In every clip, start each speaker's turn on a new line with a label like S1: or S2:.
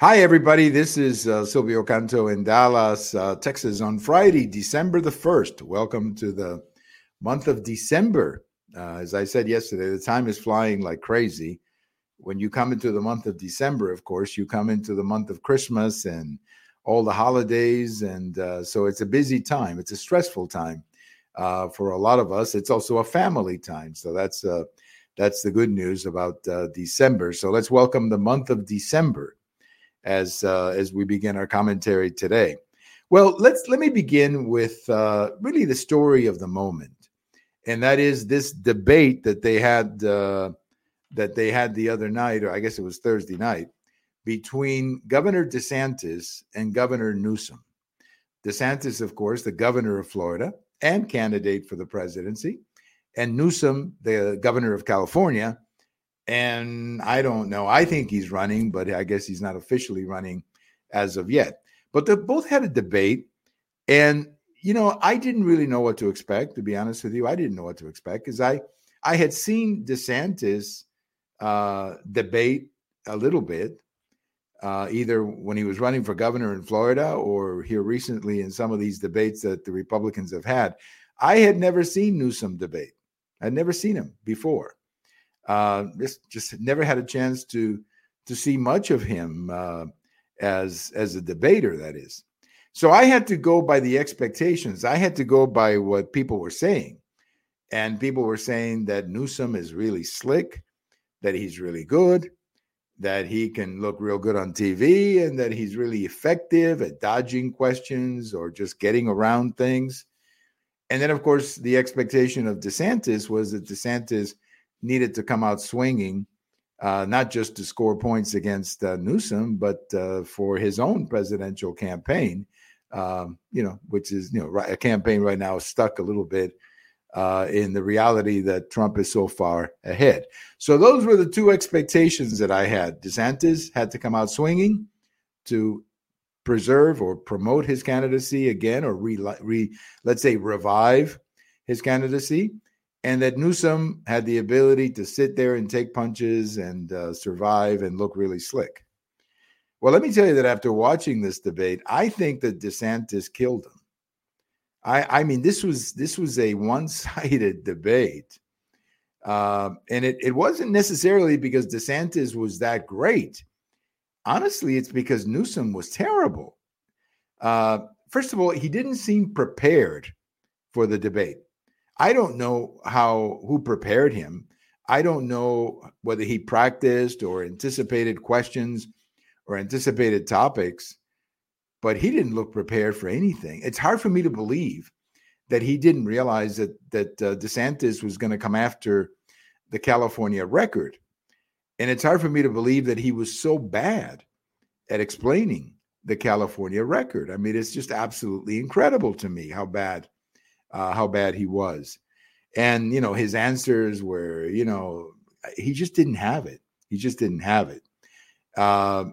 S1: Hi, everybody. This is uh, Silvio Canto in Dallas, uh, Texas, on Friday, December the 1st. Welcome to the month of December. Uh, as I said yesterday, the time is flying like crazy. When you come into the month of December, of course, you come into the month of Christmas and all the holidays. And uh, so it's a busy time, it's a stressful time uh, for a lot of us. It's also a family time. So that's, uh, that's the good news about December. So let's welcome the month of December as uh, as we begin our commentary today. Well, let's let me begin with uh, really the story of the moment, and that is this debate that they had uh, that they had the other night, or I guess it was Thursday night, between Governor DeSantis and Governor Newsom. DeSantis, of course, the governor of Florida and candidate for the presidency, and Newsom, the governor of California, and I don't know. I think he's running, but I guess he's not officially running as of yet. But they both had a debate. And, you know, I didn't really know what to expect, to be honest with you. I didn't know what to expect because I, I had seen DeSantis uh, debate a little bit, uh, either when he was running for governor in Florida or here recently in some of these debates that the Republicans have had. I had never seen Newsom debate. I'd never seen him before. Uh, just just never had a chance to to see much of him uh, as as a debater. That is, so I had to go by the expectations. I had to go by what people were saying, and people were saying that Newsom is really slick, that he's really good, that he can look real good on TV, and that he's really effective at dodging questions or just getting around things. And then, of course, the expectation of DeSantis was that DeSantis needed to come out swinging, uh, not just to score points against uh, Newsom, but uh, for his own presidential campaign. Um, you know, which is you know a campaign right now stuck a little bit uh, in the reality that Trump is so far ahead. So those were the two expectations that I had. DeSantis had to come out swinging to preserve or promote his candidacy again, or re, re let's say revive his candidacy and that Newsom had the ability to sit there and take punches and uh, survive and look really slick. Well, let me tell you that after watching this debate, I think that DeSantis killed him. I, I mean, this was this was a one-sided debate, uh, and it it wasn't necessarily because DeSantis was that great. Honestly, it's because Newsom was terrible. Uh, first of all, he didn't seem prepared for the debate. I don't know how who prepared him. I don't know whether he practiced or anticipated questions or anticipated topics, but he didn't look prepared for anything. It's hard for me to believe that he didn't realize that that uh, DeSantis was going to come after the California record. And it's hard for me to believe that he was so bad at explaining the California record. I mean, it's just absolutely incredible to me how bad uh, how bad he was. And, you know, his answers were, you know, he just didn't have it. He just didn't have it. Uh,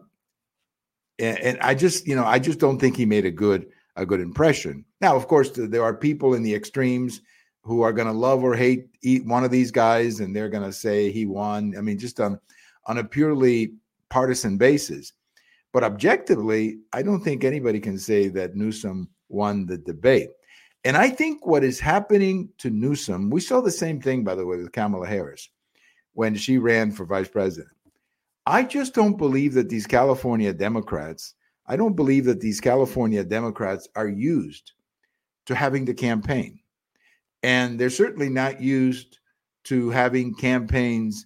S1: and, and I just, you know, I just don't think he made a good a good impression. Now, of course, there are people in the extremes who are going to love or hate one of these guys, and they're going to say he won. I mean, just on on a purely partisan basis. But objectively, I don't think anybody can say that Newsom won the debate. And I think what is happening to Newsom, we saw the same thing, by the way, with Kamala Harris when she ran for vice president. I just don't believe that these California Democrats, I don't believe that these California Democrats are used to having the campaign. And they're certainly not used to having campaigns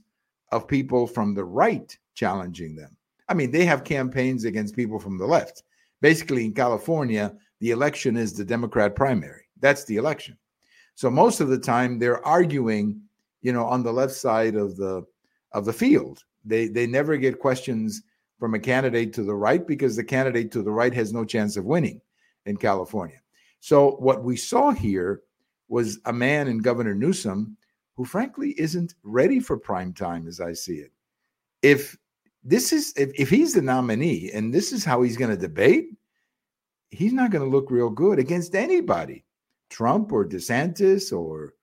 S1: of people from the right challenging them. I mean, they have campaigns against people from the left. Basically, in California, the election is the Democrat primary. That's the election. So most of the time they're arguing, you know, on the left side of the of the field. They they never get questions from a candidate to the right because the candidate to the right has no chance of winning in California. So what we saw here was a man in Governor Newsom who frankly isn't ready for prime time as I see it. If this is if, if he's the nominee and this is how he's going to debate, he's not going to look real good against anybody. Trump or DeSantis or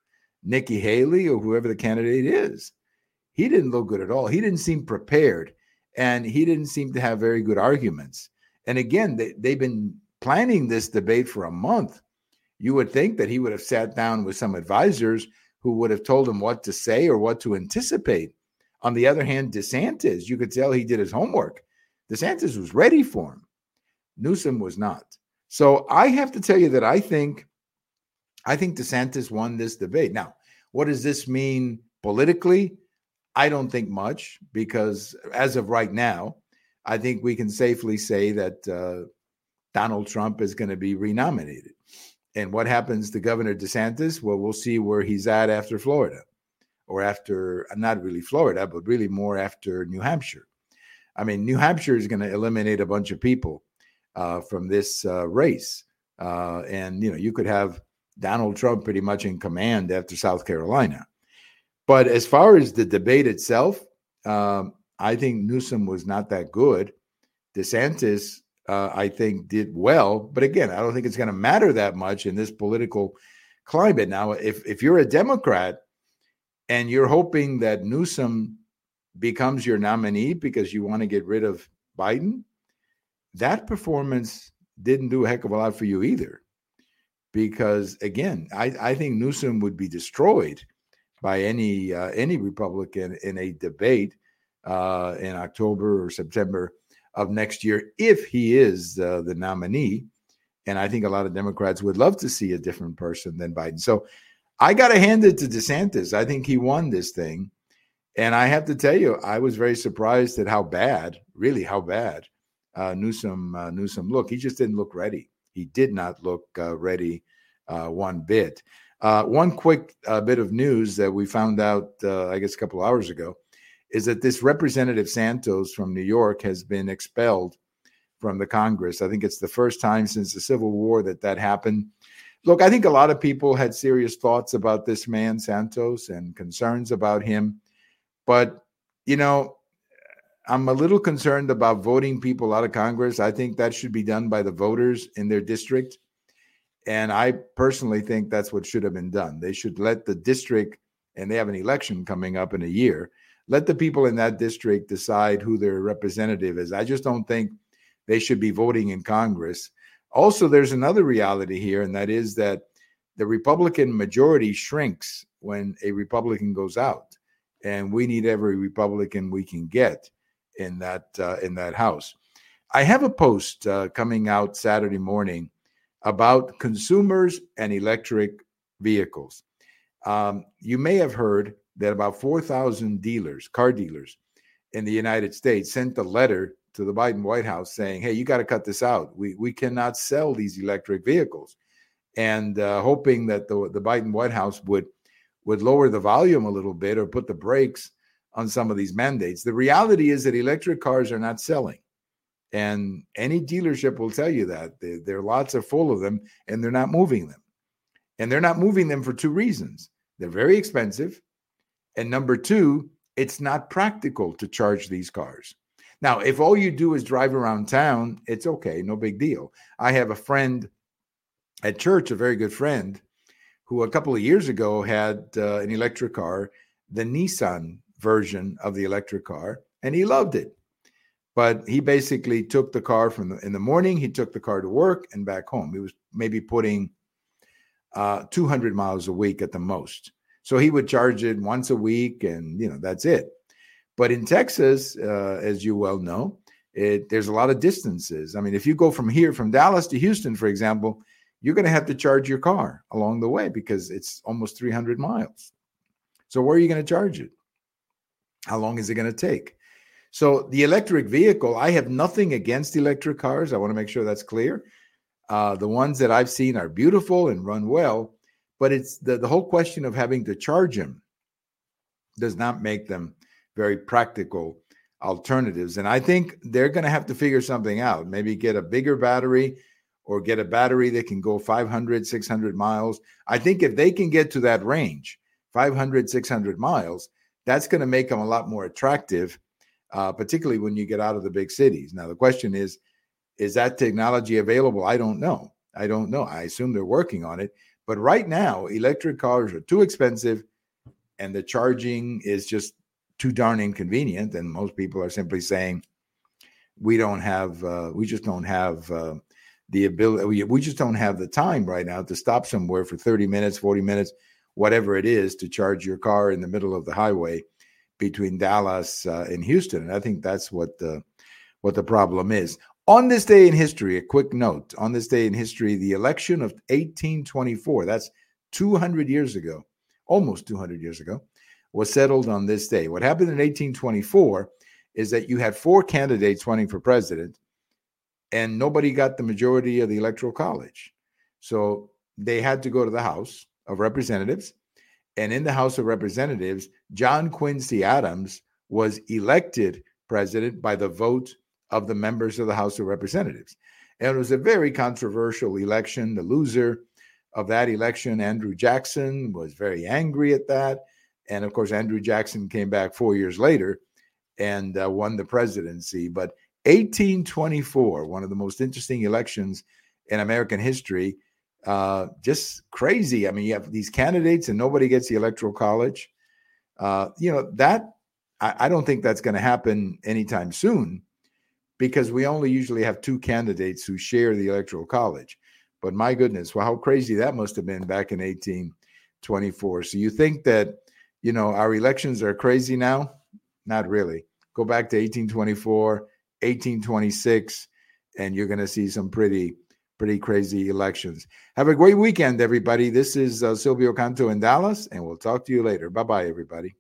S1: Nikki Haley or whoever the candidate is. He didn't look good at all. He didn't seem prepared. And he didn't seem to have very good arguments. And again, they, they've been planning this debate for a month. You would think that he would have sat down with some advisors who would have told him what to say or what to anticipate. On the other hand, DeSantis, you could tell he did his homework. DeSantis was ready for him. Newsom was not. So I have to tell you that I think I think DeSantis won this debate. Now, what does this mean politically? I don't think much because as of right now, I think we can safely say that uh, Donald Trump is going to be renominated. And what happens to Governor DeSantis? Well, we'll see where he's at after Florida or after, not really Florida, but really more after New Hampshire. I mean, New Hampshire is going to eliminate a bunch of people uh, from this uh, race. Uh, and, you know, you could have Donald Trump pretty much in command after South Carolina. But as far as the debate itself, um, I think Newsom was not that good. DeSantis, uh, I think, did well. But again, I don't think it's going to matter that much in this political climate. Now, if, if you're a Democrat and you're hoping that Newsom becomes your nominee because you want to get rid of Biden, that performance didn't do a heck of a lot for you either. Because again, I, I think Newsom would be destroyed by any uh, any Republican in a debate uh, in October or September of next year if he is uh, the nominee. And I think a lot of Democrats would love to see a different person than Biden. So I got to hand it to DeSantis. I think he won this thing. And I have to tell you, I was very surprised at how bad, really how bad, uh, Newsom uh, Newsom looked. He just didn't look ready. He did not look uh, ready uh, one bit. Uh, one quick uh, bit of news that we found out, I guess, a couple hours ago, is that this Representative Santos from New York has been expelled from the Congress. I think it's the first time since the Civil War that that happened. Look, I think a lot of people had serious thoughts about this man, Santos, and concerns about him. But, you know, I'm a little concerned about voting people out of Congress. I think that should be done by the voters in their district. And I personally think that's what should have been done. They should let the district, and they have an election coming up in a year, let the people in that district decide who their representative is. I just don't think they should be voting in Congress. Also, there's another reality here, and that is that the Republican majority shrinks when a Republican goes out, and we need every Republican we can get in that uh, in that House. I have a post uh, coming out Saturday morning about consumers and electric vehicles. Um, you may have heard that about 4,000 dealers, car dealers in the United States, sent a letter to the Biden White House saying, "Hey, you got to cut this out. We we cannot sell these electric vehicles," and uh, hoping that the the Biden White House would would lower the volume a little bit or put the brakes on some of these mandates. The reality is that electric cars are not selling. And any dealership will tell you that their lots are full of them and they're not moving them. And they're not moving them for two reasons they're very expensive. And number two, it's not practical to charge these cars. Now, if all you do is drive around town, it's okay, no big deal. I have a friend at church, a very good friend, who a couple of years ago had uh, an electric car, the Nissan version of the electric car, and he loved it. But he basically took the car from the, in the morning. He took the car to work and back home. He was maybe putting uh, 200 miles a week at the most. So he would charge it once a week, and you know that's it. But in Texas, uh, as you well know, it, there's a lot of distances. I mean, if you go from here, from Dallas to Houston, for example, you're going to have to charge your car along the way because it's almost 300 miles. So where are you going to charge it? How long is it going to take? So the electric vehicle, I have nothing against electric cars. I want to make sure that's clear. Uh, the ones that I've seen are beautiful and run well, but it's the, the whole question of having to charge them does not make them very practical alternatives. And I think they're going to have to figure something out. Maybe get a bigger battery or get a battery that can go 500, 600 miles. I think if they can get to that range, 500, 600 miles, that's going to make them a lot more attractive uh, particularly when you get out of the big cities. Now, the question is, is that technology available? I don't know. I don't know. I assume they're working on it. But right now, electric cars are too expensive and the charging is just too darn inconvenient. And most people are simply saying, we don't have, uh, we just don't have uh, the ability, we, we just don't have the time right now to stop somewhere for 30 minutes, 40 minutes, whatever it is, to charge your car in the middle of the highway between Dallas uh, and Houston. And I think that's what the, what the problem is. On this day in history, a quick note on this day in history, the election of 1824, that's 200 years ago, almost 200 years ago, was settled on this day. What happened in 1824 is that you had four candidates running for president, and nobody got the majority of the electoral college. So they had to go to the House of Representatives. And in the House of Representatives, John Quincy Adams was elected president by the vote of the members of the House of Representatives. And it was a very controversial election. The loser of that election, Andrew Jackson, was very angry at that. And of course, Andrew Jackson came back four years later and uh, won the presidency. But 1824, one of the most interesting elections in American history, uh, just crazy. I mean, you have these candidates and nobody gets the electoral college. Uh, you know, that I, I don't think that's going to happen anytime soon because we only usually have two candidates who share the electoral college. But my goodness, well, how crazy that must have been back in 1824. So you think that, you know, our elections are crazy now? Not really. Go back to 1824, 1826, and you're going to see some pretty, pretty crazy elections. Have a great weekend, everybody. This is uh, Silvio Canto in Dallas, and we'll talk to you later. Bye bye, everybody.